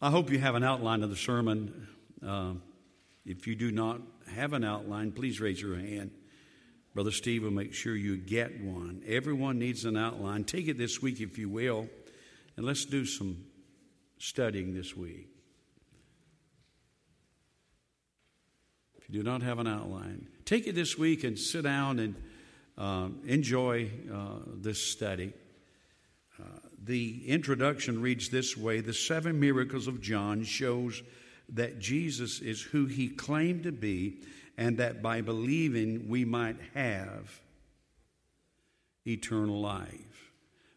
I hope you have an outline of the sermon. Uh, if you do not have an outline, please raise your hand. Brother Steve will make sure you get one. Everyone needs an outline. Take it this week, if you will, and let's do some studying this week. If you do not have an outline, take it this week and sit down and uh, enjoy uh, this study. The introduction reads this way The seven miracles of John shows that Jesus is who he claimed to be, and that by believing we might have eternal life.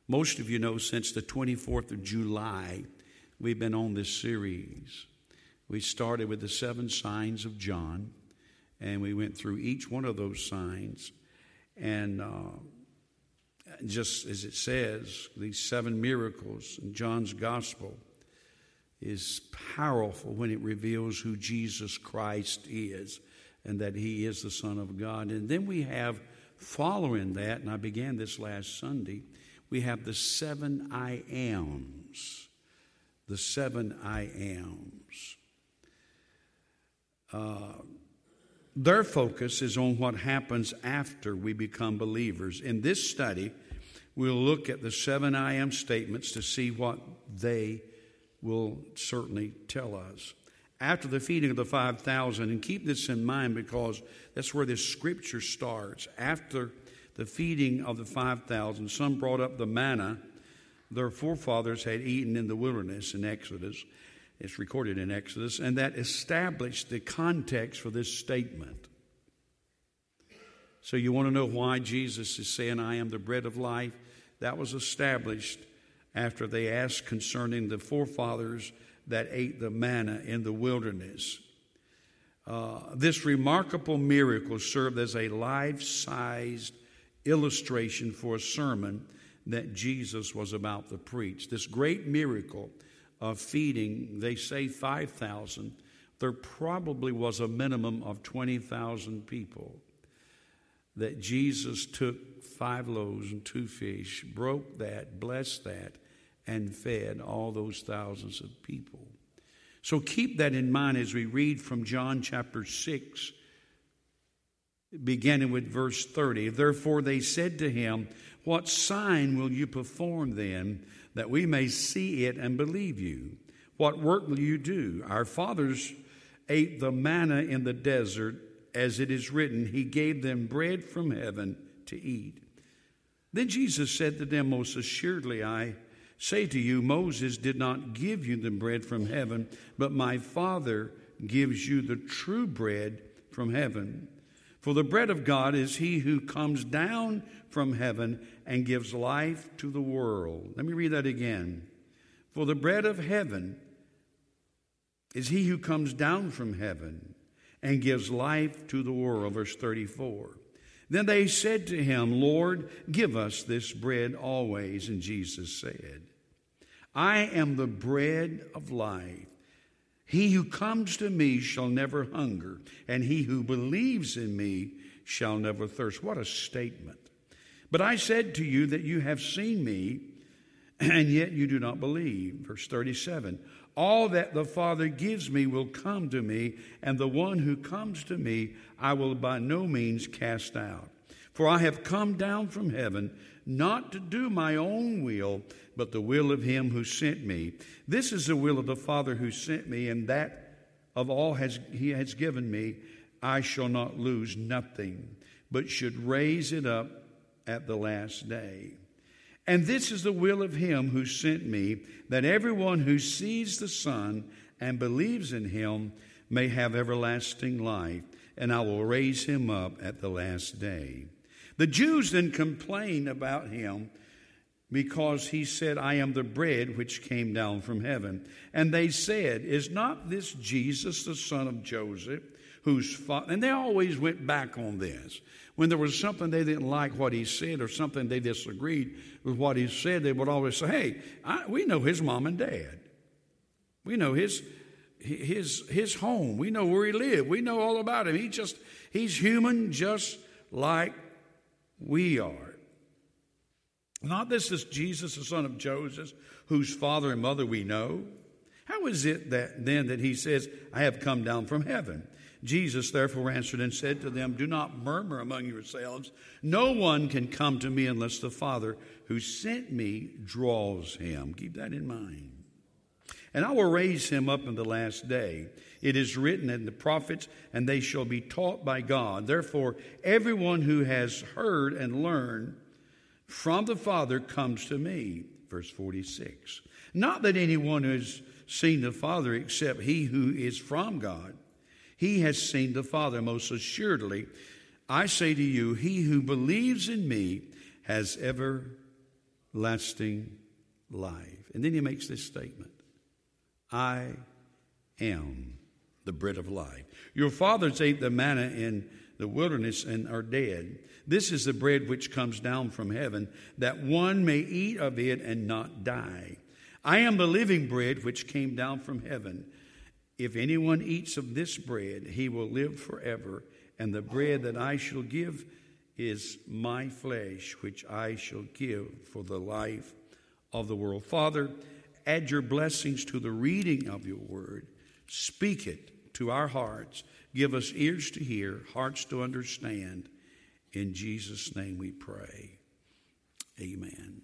Most of you know since the 24th of July, we've been on this series. We started with the seven signs of John, and we went through each one of those signs. And uh, just as it says, these seven miracles in John's gospel is powerful when it reveals who Jesus Christ is and that he is the Son of God. And then we have, following that, and I began this last Sunday, we have the seven I ams. The seven I ams. Uh, their focus is on what happens after we become believers. In this study, we'll look at the seven I am statements to see what they will certainly tell us. After the feeding of the 5,000, and keep this in mind because that's where this scripture starts. After the feeding of the 5,000, some brought up the manna their forefathers had eaten in the wilderness in Exodus. It's recorded in Exodus, and that established the context for this statement. So, you want to know why Jesus is saying, I am the bread of life? That was established after they asked concerning the forefathers that ate the manna in the wilderness. Uh, this remarkable miracle served as a life sized illustration for a sermon that Jesus was about to preach. This great miracle of feeding, they say 5,000. There probably was a minimum of 20,000 people that Jesus took five loaves and two fish, broke that, blessed that, and fed all those thousands of people. So keep that in mind as we read from John chapter 6, beginning with verse 30. Therefore they said to him, What sign will you perform then? that we may see it and believe you. What work will you do? Our fathers ate the manna in the desert, as it is written, He gave them bread from heaven to eat. Then Jesus said to them, Most assuredly, I say to you, Moses did not give you the bread from heaven, but my Father gives you the true bread from heaven. For the bread of God is he who comes down from heaven and gives life to the world. Let me read that again. For the bread of heaven is he who comes down from heaven and gives life to the world. Verse 34. Then they said to him, Lord, give us this bread always. And Jesus said, I am the bread of life. He who comes to me shall never hunger, and he who believes in me shall never thirst. What a statement. But I said to you that you have seen me, and yet you do not believe. Verse 37 All that the Father gives me will come to me, and the one who comes to me I will by no means cast out. For I have come down from heaven not to do my own will, but the will of him who sent me. This is the will of the Father who sent me, and that of all has, he has given me, I shall not lose nothing, but should raise it up at the last day. And this is the will of him who sent me, that everyone who sees the Son and believes in him may have everlasting life, and I will raise him up at the last day. The Jews then complained about him because he said, I am the bread which came down from heaven. And they said, Is not this Jesus, the son of Joseph, whose father? And they always went back on this. When there was something they didn't like what he said or something they disagreed with what he said, they would always say, Hey, I, we know his mom and dad. We know his, his, his home. We know where he lived. We know all about him. He just, he's human just like we are. Not this is Jesus, the son of Joseph, whose father and mother we know. How is it that then that he says, I have come down from heaven? Jesus therefore answered and said to them, Do not murmur among yourselves. No one can come to me unless the Father who sent me draws him. Keep that in mind. And I will raise him up in the last day. It is written in the prophets, and they shall be taught by God. Therefore, everyone who has heard and learned from the Father comes to me. Verse 46. Not that anyone who has seen the Father except he who is from God. He has seen the Father most assuredly. I say to you, he who believes in me has everlasting life. And then he makes this statement I am the bread of life. Your fathers ate the manna in the wilderness and are dead. This is the bread which comes down from heaven, that one may eat of it and not die. I am the living bread which came down from heaven. If anyone eats of this bread, he will live forever. And the bread that I shall give is my flesh, which I shall give for the life of the world. Father, add your blessings to the reading of your word. Speak it to our hearts. Give us ears to hear, hearts to understand. In Jesus' name we pray. Amen.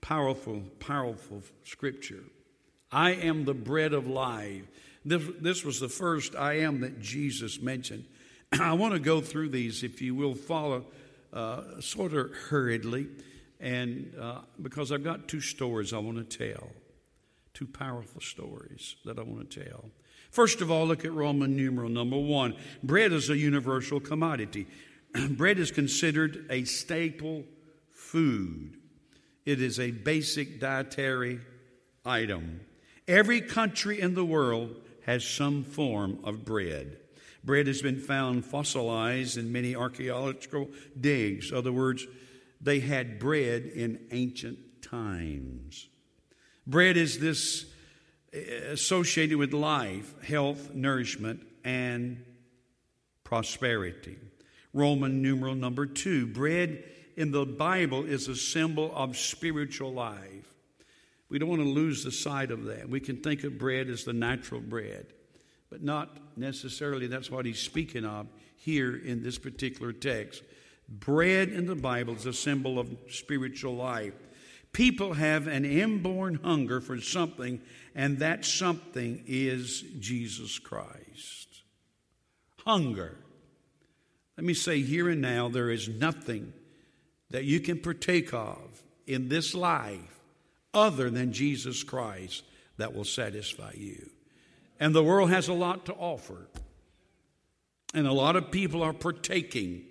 Powerful, powerful scripture. I am the bread of life. This, this was the first I am that Jesus mentioned. I want to go through these, if you will follow, uh, sort of hurriedly, and uh, because I've got two stories I want to tell, two powerful stories that I want to tell. First of all, look at Roman numeral number one. Bread is a universal commodity. Bread is considered a staple food. It is a basic dietary item. Every country in the world has some form of bread. Bread has been found fossilized in many archaeological digs. In other words, they had bread in ancient times. Bread is this eh, associated with life, health, nourishment, and prosperity. Roman numeral number two bread in the Bible is a symbol of spiritual life. We don't want to lose the sight of that. We can think of bread as the natural bread, but not necessarily that's what he's speaking of here in this particular text. Bread in the Bible is a symbol of spiritual life. People have an inborn hunger for something, and that something is Jesus Christ. Hunger. Let me say here and now there is nothing that you can partake of in this life other than Jesus Christ that will satisfy you. And the world has a lot to offer. And a lot of people are partaking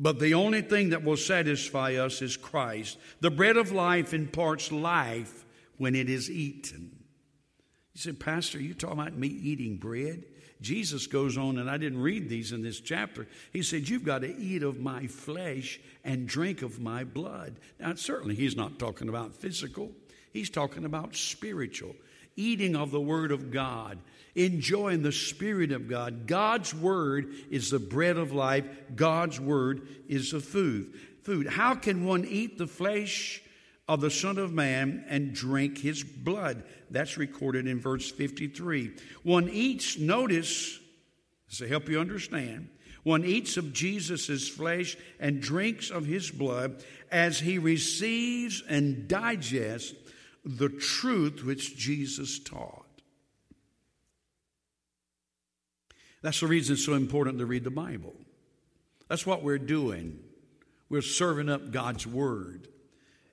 but the only thing that will satisfy us is Christ. The bread of life imparts life when it is eaten. You said, Pastor, you talking about me eating bread? Jesus goes on, and I didn't read these in this chapter. He said, You've got to eat of my flesh and drink of my blood. Now, certainly, he's not talking about physical, he's talking about spiritual. Eating of the Word of God, enjoying the Spirit of God. God's Word is the bread of life, God's Word is the food. Food. How can one eat the flesh of the Son of Man and drink his blood? That's recorded in verse 53. One eats, notice, to help you understand, one eats of Jesus' flesh and drinks of his blood as he receives and digests the truth which Jesus taught. That's the reason it's so important to read the Bible. That's what we're doing. We're serving up God's Word.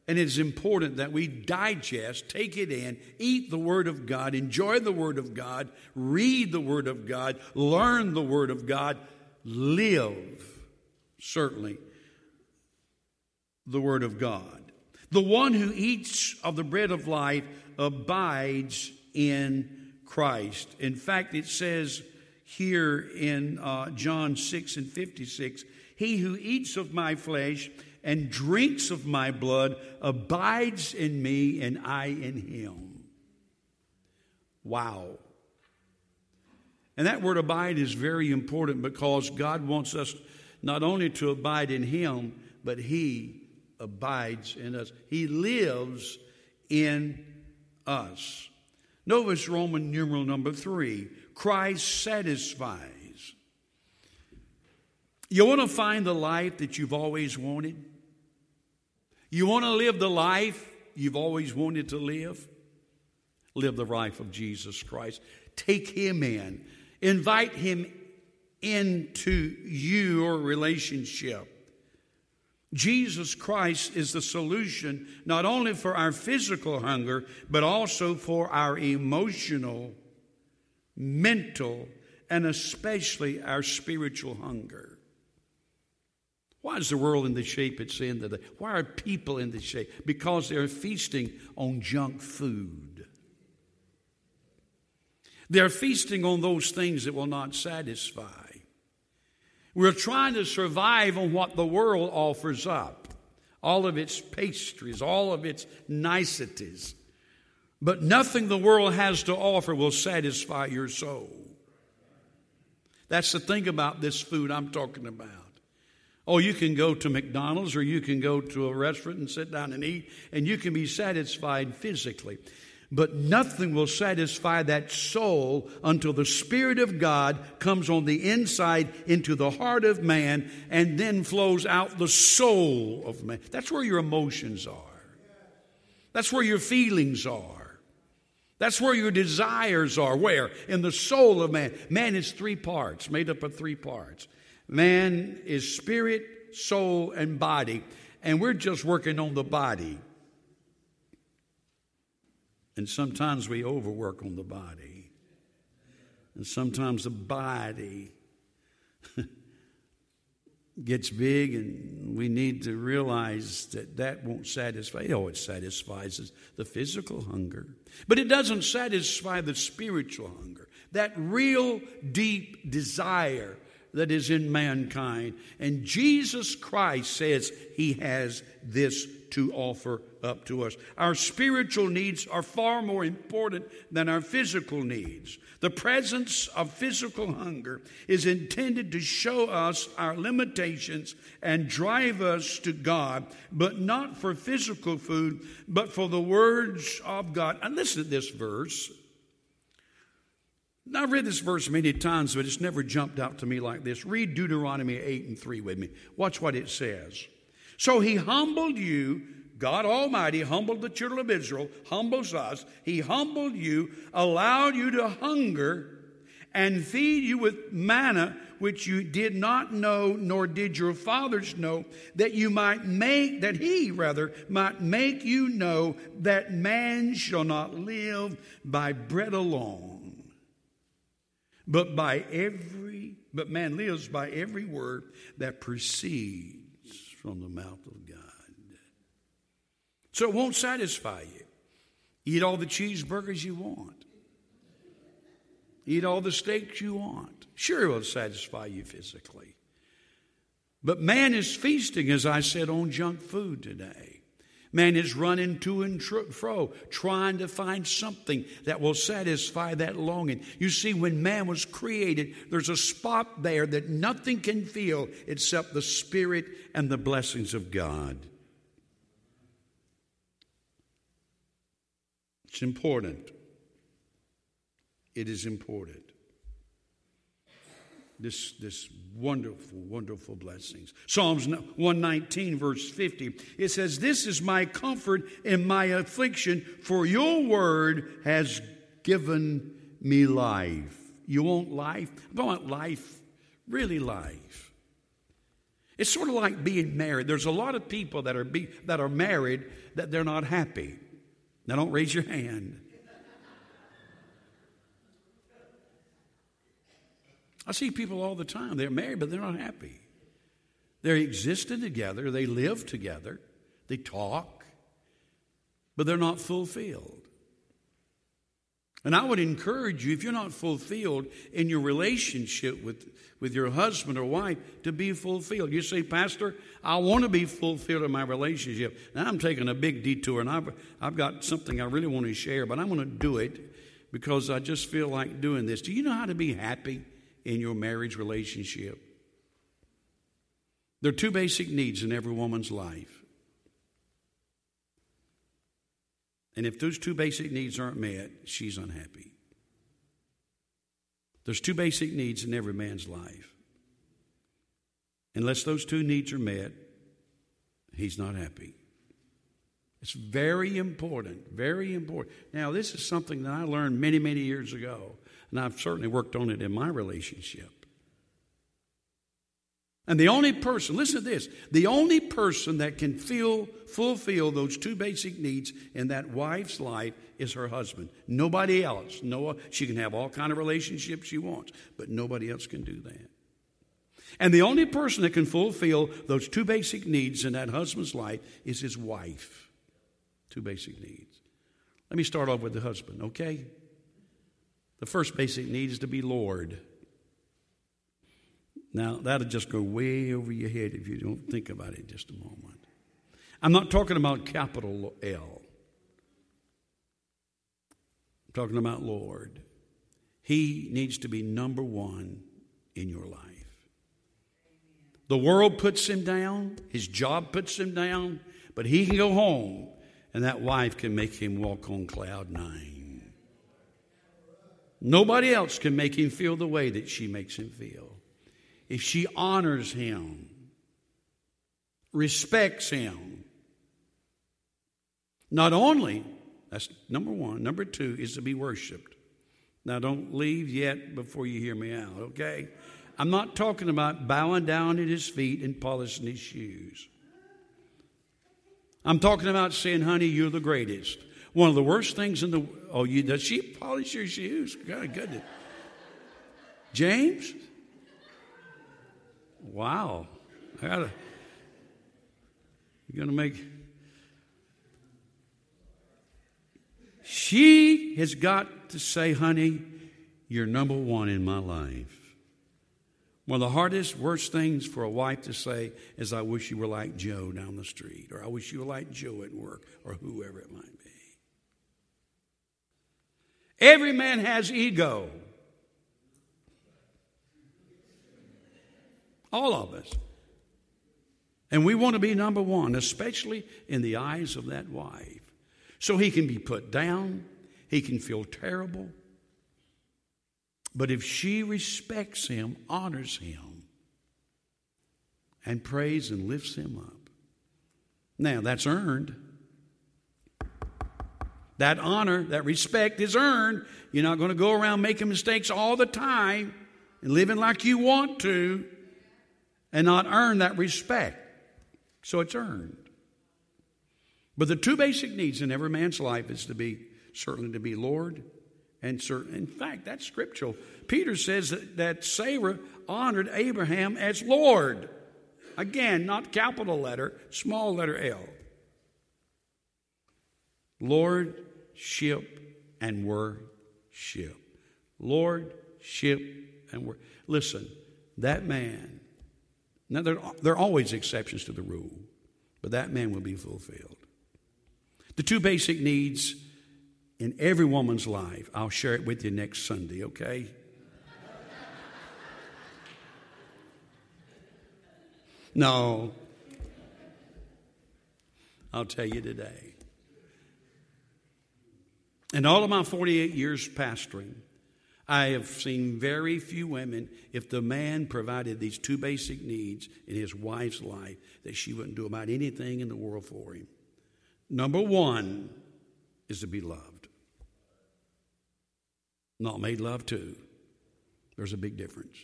And it's important that we digest, take it in, eat the Word of God, enjoy the Word of God, read the Word of God, learn the Word of God, live, certainly, the Word of God. The one who eats of the bread of life abides in Christ. In fact, it says, here in uh, John 6 and 56 He who eats of my flesh and drinks of my blood abides in me and I in him. Wow. And that word abide is very important because God wants us not only to abide in him, but he abides in us. He lives in us. Notice Roman numeral number three Christ satisfies. You want to find the life that you've always wanted? You want to live the life you've always wanted to live? Live the life of Jesus Christ. Take Him in, invite Him into your relationship. Jesus Christ is the solution not only for our physical hunger, but also for our emotional, mental, and especially our spiritual hunger. Why is the world in the shape it's in today? Why are people in the shape? Because they're feasting on junk food. They're feasting on those things that will not satisfy. We're trying to survive on what the world offers up all of its pastries, all of its niceties. But nothing the world has to offer will satisfy your soul. That's the thing about this food I'm talking about. Oh, you can go to McDonald's or you can go to a restaurant and sit down and eat, and you can be satisfied physically. But nothing will satisfy that soul until the Spirit of God comes on the inside into the heart of man and then flows out the soul of man. That's where your emotions are. That's where your feelings are. That's where your desires are. Where? In the soul of man. Man is three parts, made up of three parts. Man is spirit, soul, and body. And we're just working on the body. And sometimes we overwork on the body. And sometimes the body gets big, and we need to realize that that won't satisfy. Oh, it satisfies the physical hunger, but it doesn't satisfy the spiritual hunger. That real deep desire that is in mankind. And Jesus Christ says he has this to offer up to us. Our spiritual needs are far more important than our physical needs. The presence of physical hunger is intended to show us our limitations and drive us to God, but not for physical food, but for the words of God. And listen to this verse. Now, I've read this verse many times, but it's never jumped out to me like this. Read Deuteronomy 8 and 3 with me. Watch what it says. So he humbled you, God Almighty humbled the children of Israel, humbles us. He humbled you, allowed you to hunger, and feed you with manna which you did not know, nor did your fathers know, that you might make, that he rather might make you know that man shall not live by bread alone, but by every, but man lives by every word that proceeds from the mouth of God. So it won't satisfy you. Eat all the cheeseburgers you want. Eat all the steaks you want. Sure, it will satisfy you physically. But man is feasting, as I said, on junk food today. Man is running to and fro, trying to find something that will satisfy that longing. You see, when man was created, there's a spot there that nothing can feel except the Spirit and the blessings of God. It's important. It is important this, this wonderful, wonderful blessings. Psalms 119, verse 50, it says, This is my comfort in my affliction, for your word has given me life. You want life? I want life, really life. It's sort of like being married. There's a lot of people that are, be, that are married that they're not happy. Now, don't raise your hand. I see people all the time. They're married, but they're not happy. They're existing together, they live together, they talk, but they're not fulfilled. And I would encourage you, if you're not fulfilled in your relationship with, with your husband or wife, to be fulfilled. You say, Pastor, I want to be fulfilled in my relationship. Now I'm taking a big detour and I've, I've got something I really want to share, but I'm going to do it because I just feel like doing this. Do you know how to be happy? In your marriage relationship. There are two basic needs in every woman's life. And if those two basic needs aren't met, she's unhappy. There's two basic needs in every man's life. Unless those two needs are met, he's not happy. It's very important, very important. Now, this is something that I learned many, many years ago, and I've certainly worked on it in my relationship. And the only person, listen to this, the only person that can feel, fulfill those two basic needs in that wife's life is her husband. Nobody else. No, she can have all kind of relationships she wants, but nobody else can do that. And the only person that can fulfill those two basic needs in that husband's life is his wife. Two basic needs. Let me start off with the husband, okay? The first basic need is to be Lord. Now, that'll just go way over your head if you don't think about it just a moment. I'm not talking about capital L. I'm talking about Lord. He needs to be number one in your life. The world puts him down, his job puts him down, but he can go home and that wife can make him walk on cloud nine. Nobody else can make him feel the way that she makes him feel. If she honors him, respects him, not only, that's number one, number two is to be worshiped. Now, don't leave yet before you hear me out, okay? I'm not talking about bowing down at his feet and polishing his shoes. I'm talking about saying, honey, you're the greatest. One of the worst things in the oh, you does she polish your shoes? God goodness. James? Wow. I gotta you're gonna make she has got to say, honey, you're number one in my life. One of the hardest, worst things for a wife to say is, I wish you were like Joe down the street, or I wish you were like Joe at work, or whoever it might be. Every man has ego. All of us. And we want to be number one, especially in the eyes of that wife. So he can be put down, he can feel terrible, but if she respects him, honors him, and prays and lifts him up, now that's earned. That honor, that respect is earned. You're not going to go around making mistakes all the time and living like you want to and not earn that respect. So it's earned. But the two basic needs in every man's life is to be certainly to be Lord and certain, in fact, that's scriptural. Peter says that, that Sarah honored Abraham as Lord. Again, not capital letter, small letter L. Lordship and worship. Lordship and worship. Listen, that man, now there, there are always exceptions to the rule, but that man will be fulfilled. The two basic needs in every woman's life. I'll share it with you next Sunday, okay? No. I'll tell you today. In all of my 48 years pastoring, I have seen very few women, if the man provided these two basic needs in his wife's life, that she wouldn't do about anything in the world for him. Number one is to be loved not made love to. There's a big difference.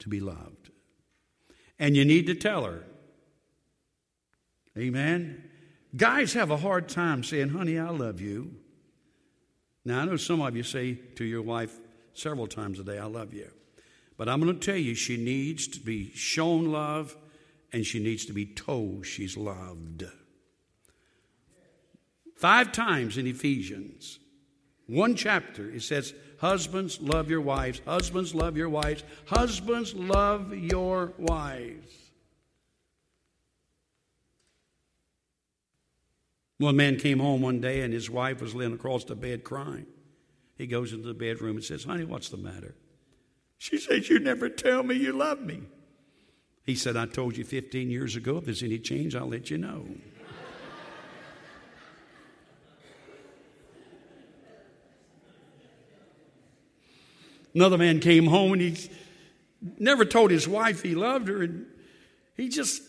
To be loved. And you need to tell her. Amen. Guys have a hard time saying, honey, I love you. Now, I know some of you say to your wife several times a day, I love you. But I'm going to tell you, she needs to be shown love and she needs to be told she's loved. Five times in Ephesians, one chapter, it says, Husbands, love your wives. Husbands, love your wives. Husbands, love your wives. One man came home one day and his wife was laying across the bed crying. He goes into the bedroom and says, Honey, what's the matter? She says, You never tell me you love me. He said, I told you 15 years ago. If there's any change, I'll let you know. Another man came home and he never told his wife he loved her, and he just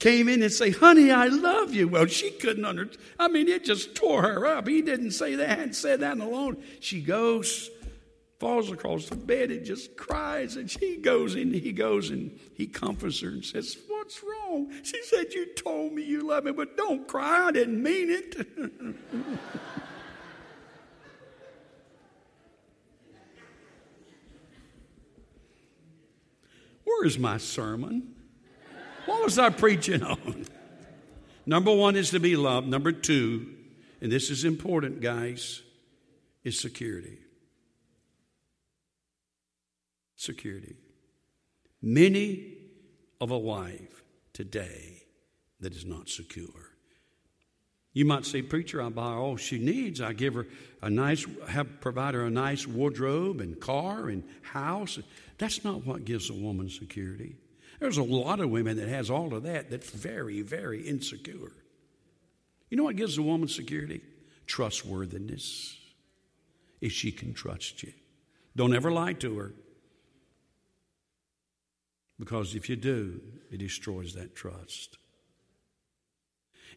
came in and say, "Honey, I love you." Well, she couldn't understand. I mean, it just tore her up. He didn't say that. Hadn't said that in a long. She goes, falls across the bed, and just cries, and she goes in. He goes and he comforts her and says, "What's wrong?" She said, "You told me you love me, but don't cry. I didn't mean it." Where's my sermon? What was I preaching on? Number one is to be loved. Number two, and this is important, guys, is security. Security. Many of a wife today that is not secure. You might say, Preacher, I buy all she needs. I give her a nice, have provide her a nice wardrobe and car and house. That's not what gives a woman security. There's a lot of women that has all of that that's very, very insecure. You know what gives a woman security? Trustworthiness. If she can trust you. Don't ever lie to her. Because if you do, it destroys that trust.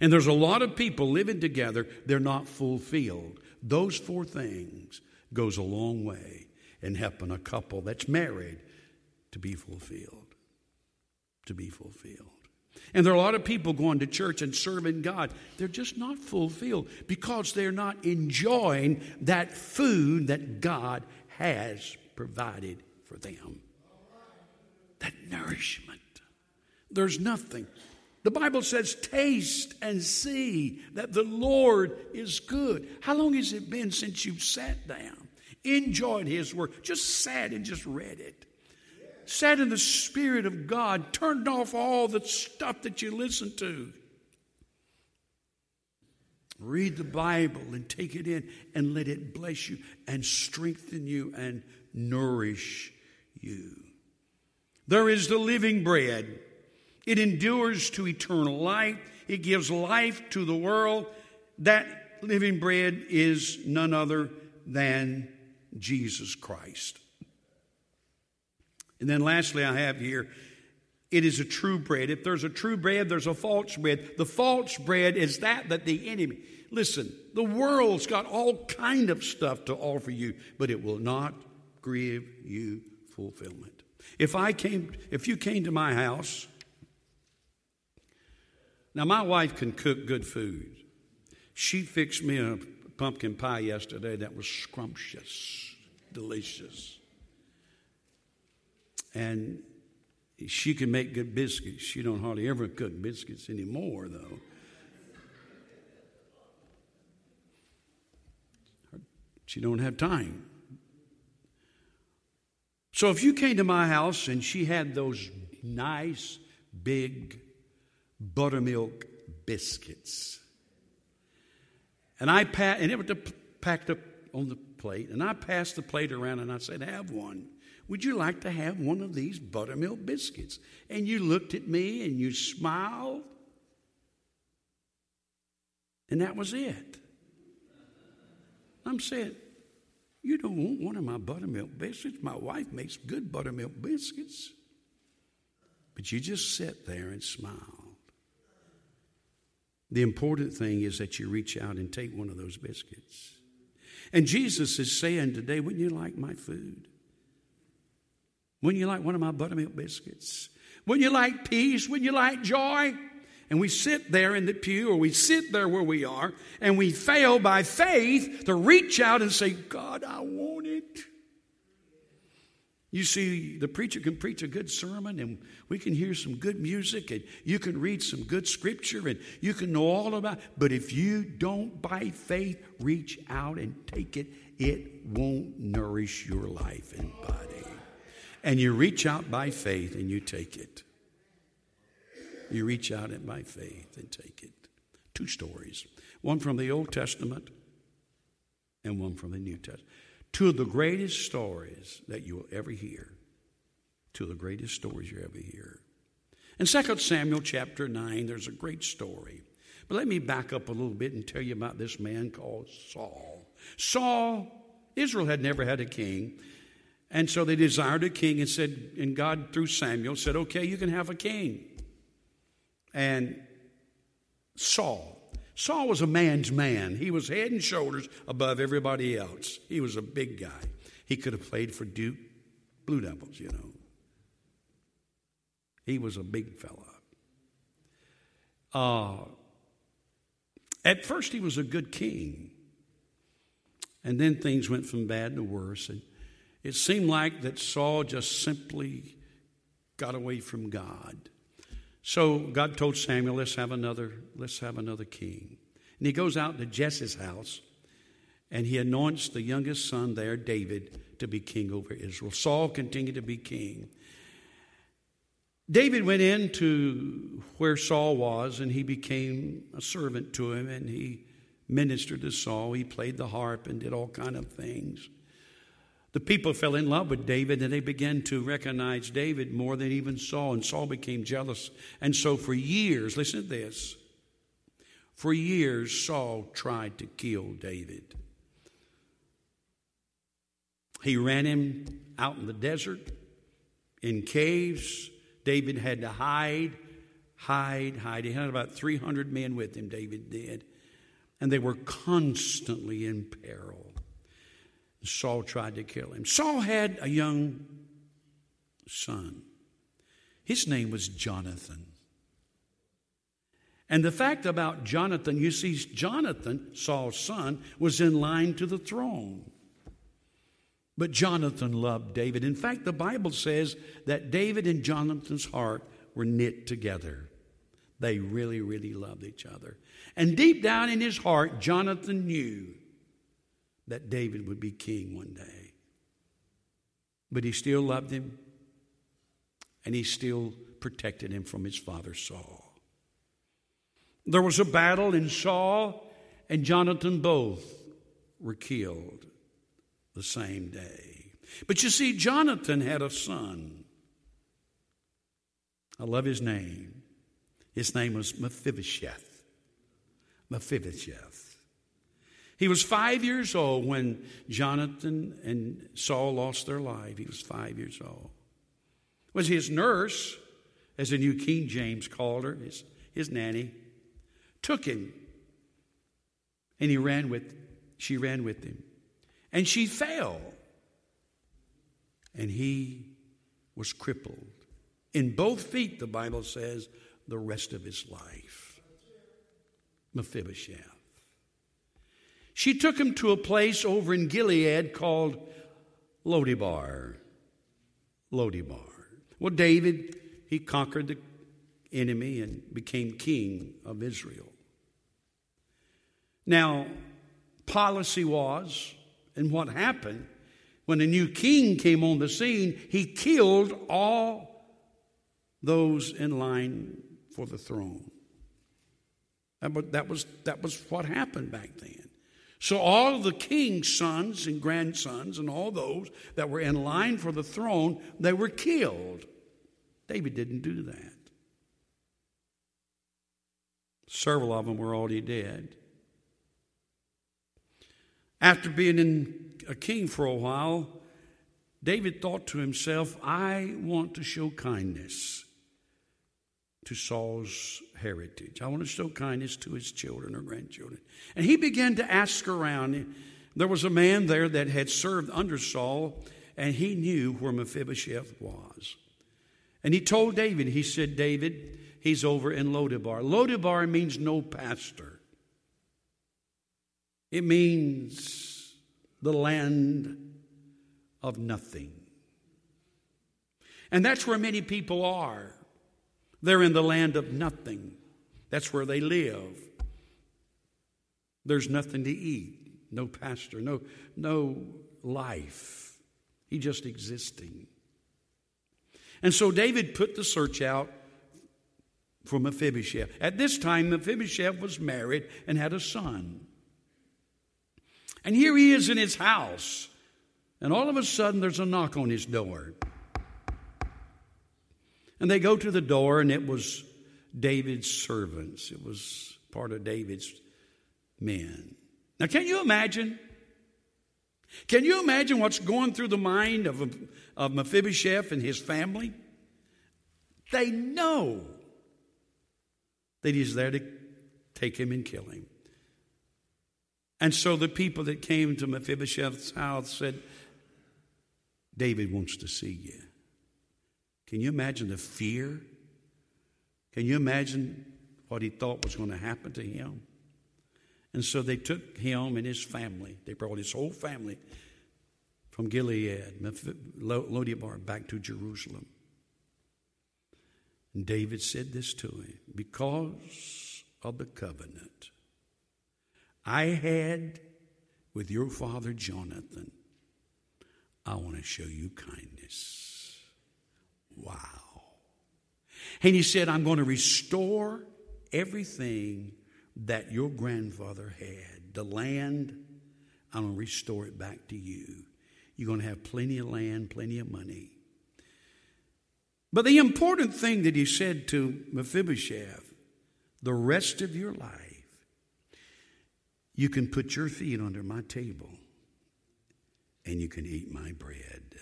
And there's a lot of people living together, they're not fulfilled. Those four things goes a long way in helping a couple that's married to be fulfilled. To be fulfilled. And there are a lot of people going to church and serving God. They're just not fulfilled because they're not enjoying that food that God has provided for them. That nourishment. There's nothing. The Bible says, taste and see that the Lord is good. How long has it been since you've sat down, enjoyed His Word, just sat and just read it? Sat in the Spirit of God, turned off all the stuff that you listen to. Read the Bible and take it in and let it bless you and strengthen you and nourish you. There is the living bread. It endures to eternal life. It gives life to the world. That living bread is none other than Jesus Christ. And then lastly, I have here, it is a true bread. If there's a true bread, there's a false bread. The false bread is that that the enemy, listen, the world's got all kind of stuff to offer you, but it will not give you fulfillment. If I came, if you came to my house, now my wife can cook good food. She fixed me a pumpkin pie yesterday that was scrumptious, delicious. And she can make good biscuits. She don't hardly ever cook biscuits anymore, though. She don't have time. So if you came to my house and she had those nice big buttermilk biscuits, and I pa- and it was packed up on the plate, and I passed the plate around and I said, "Have one." Would you like to have one of these buttermilk biscuits? And you looked at me and you smiled. And that was it. I'm saying, you don't want one of my buttermilk biscuits. My wife makes good buttermilk biscuits. But you just sit there and smile. The important thing is that you reach out and take one of those biscuits. And Jesus is saying today, wouldn't you like my food? Wouldn't you like one of my buttermilk biscuits? Wouldn't you like peace? Wouldn't you like joy? And we sit there in the pew or we sit there where we are and we fail by faith to reach out and say, God, I want it. You see, the preacher can preach a good sermon and we can hear some good music and you can read some good scripture and you can know all about. But if you don't by faith reach out and take it, it won't nourish your life and body and you reach out by faith and you take it. You reach out it by faith and take it. Two stories one from the Old Testament and one from the New Testament. Two of the greatest stories that you will ever hear. Two of the greatest stories you ever hear. In 2 Samuel chapter 9, there's a great story. But let me back up a little bit and tell you about this man called Saul. Saul, Israel had never had a king. And so they desired a king and said, and God through Samuel said, okay, you can have a king. And Saul, Saul was a man's man. He was head and shoulders above everybody else. He was a big guy. He could have played for Duke Blue Devils, you know. He was a big fella. Uh, at first, he was a good king. And then things went from bad to worse. And it seemed like that Saul just simply got away from God. So God told Samuel, let's have another, let's have another king. And he goes out to Jesse's house and he anoints the youngest son there, David, to be king over Israel. Saul continued to be king. David went into where Saul was and he became a servant to him and he ministered to Saul. He played the harp and did all kind of things. The people fell in love with David and they began to recognize David more than even Saul, and Saul became jealous. And so, for years, listen to this for years, Saul tried to kill David. He ran him out in the desert, in caves. David had to hide, hide, hide. He had about 300 men with him, David did. And they were constantly in peril. Saul tried to kill him. Saul had a young son. His name was Jonathan. And the fact about Jonathan, you see, Jonathan, Saul's son, was in line to the throne. But Jonathan loved David. In fact, the Bible says that David and Jonathan's heart were knit together. They really, really loved each other. And deep down in his heart, Jonathan knew that David would be king one day. But he still loved him, and he still protected him from his father Saul. There was a battle, and Saul and Jonathan both were killed the same day. But you see, Jonathan had a son. I love his name. His name was Mephibosheth. Mephibosheth. He was five years old when Jonathan and Saul lost their life. He was five years old. Was his nurse, as the New King James called her, his, his nanny, took him. And he ran with, she ran with him. And she fell. And he was crippled. In both feet, the Bible says, the rest of his life. Mephibosheth. She took him to a place over in Gilead called Lodibar. Lodibar. Well, David, he conquered the enemy and became king of Israel. Now, policy was, and what happened, when a new king came on the scene, he killed all those in line for the throne. That was, that was what happened back then. So all the king's sons and grandsons and all those that were in line for the throne, they were killed. David didn't do that. Several of them were already dead. After being in a king for a while, David thought to himself, I want to show kindness to Saul's heritage. I want to show kindness to his children or grandchildren. And he began to ask around. There was a man there that had served under Saul, and he knew where Mephibosheth was. And he told David, he said, David, he's over in Lodibar. Lodibar means no pastor, it means the land of nothing. And that's where many people are. They're in the land of nothing. That's where they live. There's nothing to eat, no pastor, no, no life. He just existing. And so David put the search out for Mephibosheth. At this time, Mephibosheth was married and had a son. And here he is in his house. And all of a sudden, there's a knock on his door. And they go to the door, and it was David's servants. It was part of David's men. Now, can you imagine? Can you imagine what's going through the mind of, of Mephibosheth and his family? They know that he's there to take him and kill him. And so the people that came to Mephibosheth's house said, David wants to see you. Can you imagine the fear? Can you imagine what he thought was going to happen to him? And so they took him and his family, they brought his whole family from Gilead, Lodebar, back to Jerusalem. And David said this to him because of the covenant I had with your father Jonathan, I want to show you kindness. Wow. And he said, I'm going to restore everything that your grandfather had. The land, I'm going to restore it back to you. You're going to have plenty of land, plenty of money. But the important thing that he said to Mephibosheth the rest of your life, you can put your feet under my table and you can eat my bread.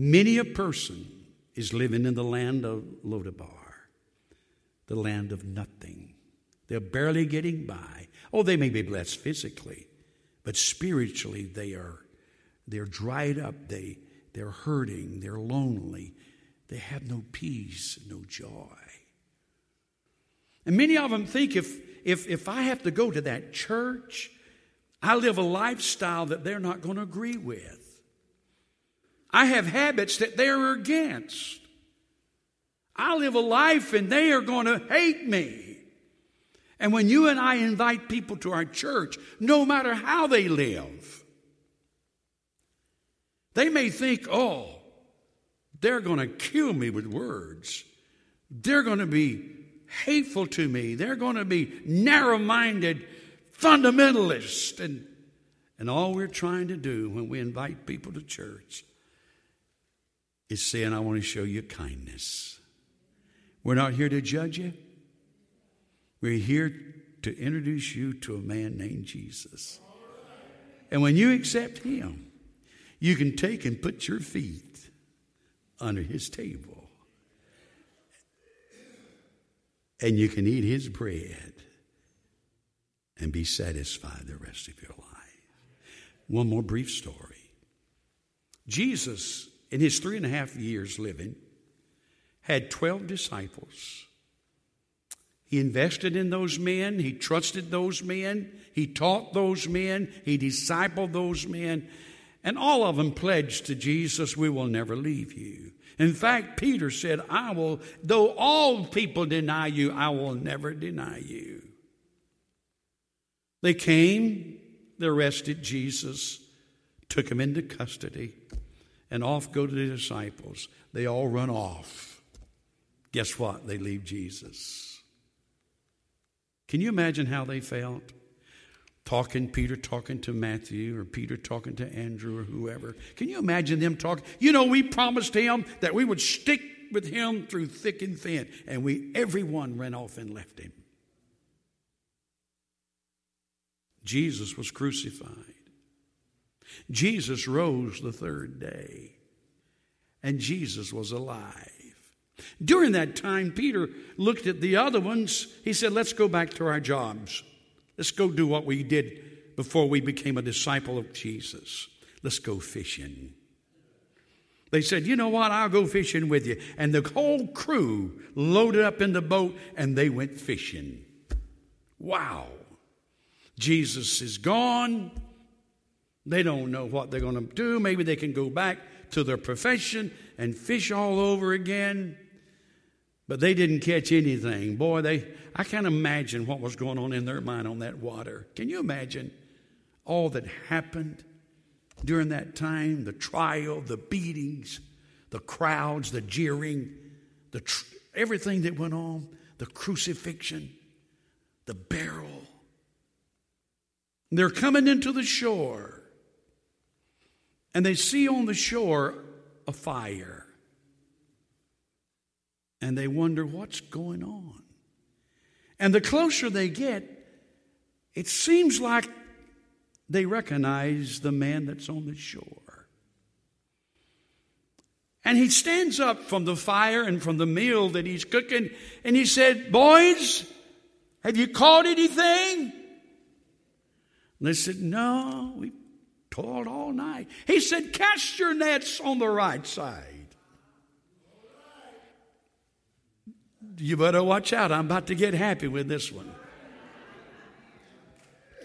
Many a person is living in the land of Lodebar, the land of nothing. They're barely getting by. Oh, they may be blessed physically, but spiritually they are they're dried up, they they're hurting, they're lonely, they have no peace, no joy. And many of them think if if if I have to go to that church, I live a lifestyle that they're not going to agree with. I have habits that they're against. I live a life and they are going to hate me. And when you and I invite people to our church, no matter how they live, they may think, oh, they're going to kill me with words. They're going to be hateful to me. They're going to be narrow minded fundamentalists. And, and all we're trying to do when we invite people to church is saying, I want to show you kindness. We're not here to judge you. We're here to introduce you to a man named Jesus. And when you accept him, you can take and put your feet under his table. And you can eat his bread and be satisfied the rest of your life. One more brief story. Jesus in his three and a half years living, had 12 disciples. He invested in those men, he trusted those men, he taught those men, he discipled those men, and all of them pledged to Jesus, We will never leave you. In fact, Peter said, I will, though all people deny you, I will never deny you. They came, they arrested Jesus, took him into custody and off go to the disciples. They all run off. Guess what? They leave Jesus. Can you imagine how they felt? Talking, Peter talking to Matthew, or Peter talking to Andrew, or whoever. Can you imagine them talking? You know, we promised him that we would stick with him through thick and thin, and we everyone ran off and left him. Jesus was crucified. Jesus rose the third day, and Jesus was alive. During that time, Peter looked at the other ones. He said, Let's go back to our jobs. Let's go do what we did before we became a disciple of Jesus. Let's go fishing. They said, You know what? I'll go fishing with you. And the whole crew loaded up in the boat and they went fishing. Wow. Jesus is gone. They don't know what they're going to do. Maybe they can go back to their profession and fish all over again. But they didn't catch anything. Boy, they I can't imagine what was going on in their mind on that water. Can you imagine all that happened during that time? The trial, the beatings, the crowds, the jeering, the tr- everything that went on, the crucifixion, the barrel. They're coming into the shore and they see on the shore a fire. And they wonder what's going on. And the closer they get, it seems like they recognize the man that's on the shore. And he stands up from the fire and from the meal that he's cooking, and he said, Boys, have you caught anything? And they said, No, we toiled all night. He said, Cast your nets on the right side. You better watch out. I'm about to get happy with this one.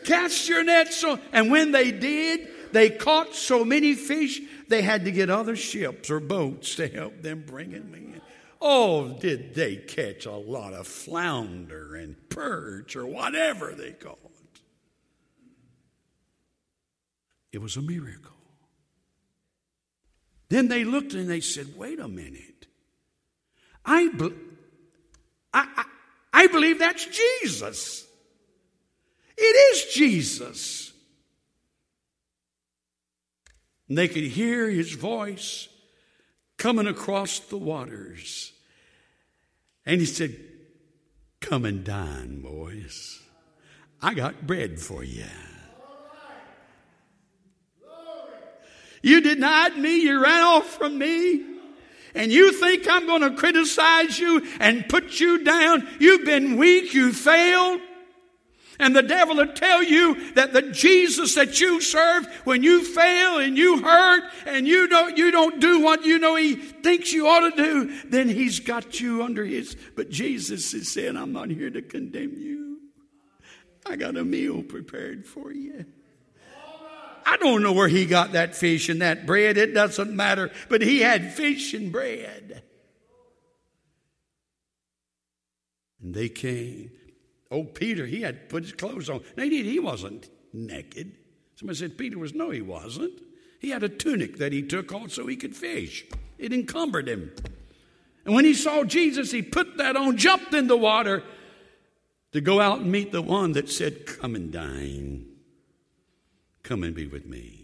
Cast your nets on. And when they did, they caught so many fish, they had to get other ships or boats to help them bring them in. Oh, did they catch a lot of flounder and perch or whatever they call it? Was a miracle. Then they looked and they said, wait a minute. I, I, I, I believe that's Jesus. It is Jesus. And they could hear his voice coming across the waters. And he said, Come and dine, boys. I got bread for you. You denied me, you ran off from me, and you think I'm going to criticize you and put you down. You've been weak, you failed. And the devil will tell you that the Jesus that you serve, when you fail and you hurt and you don't, you don't do what you know he thinks you ought to do, then he's got you under his. But Jesus is saying, I'm not here to condemn you. I got a meal prepared for you. I don't know where he got that fish and that bread. It doesn't matter. But he had fish and bread. And they came. Oh, Peter, he had put his clothes on. Now, he wasn't naked. Somebody said Peter was, no, he wasn't. He had a tunic that he took on so he could fish. It encumbered him. And when he saw Jesus, he put that on, jumped in the water to go out and meet the one that said, Come and dine. Come and be with me.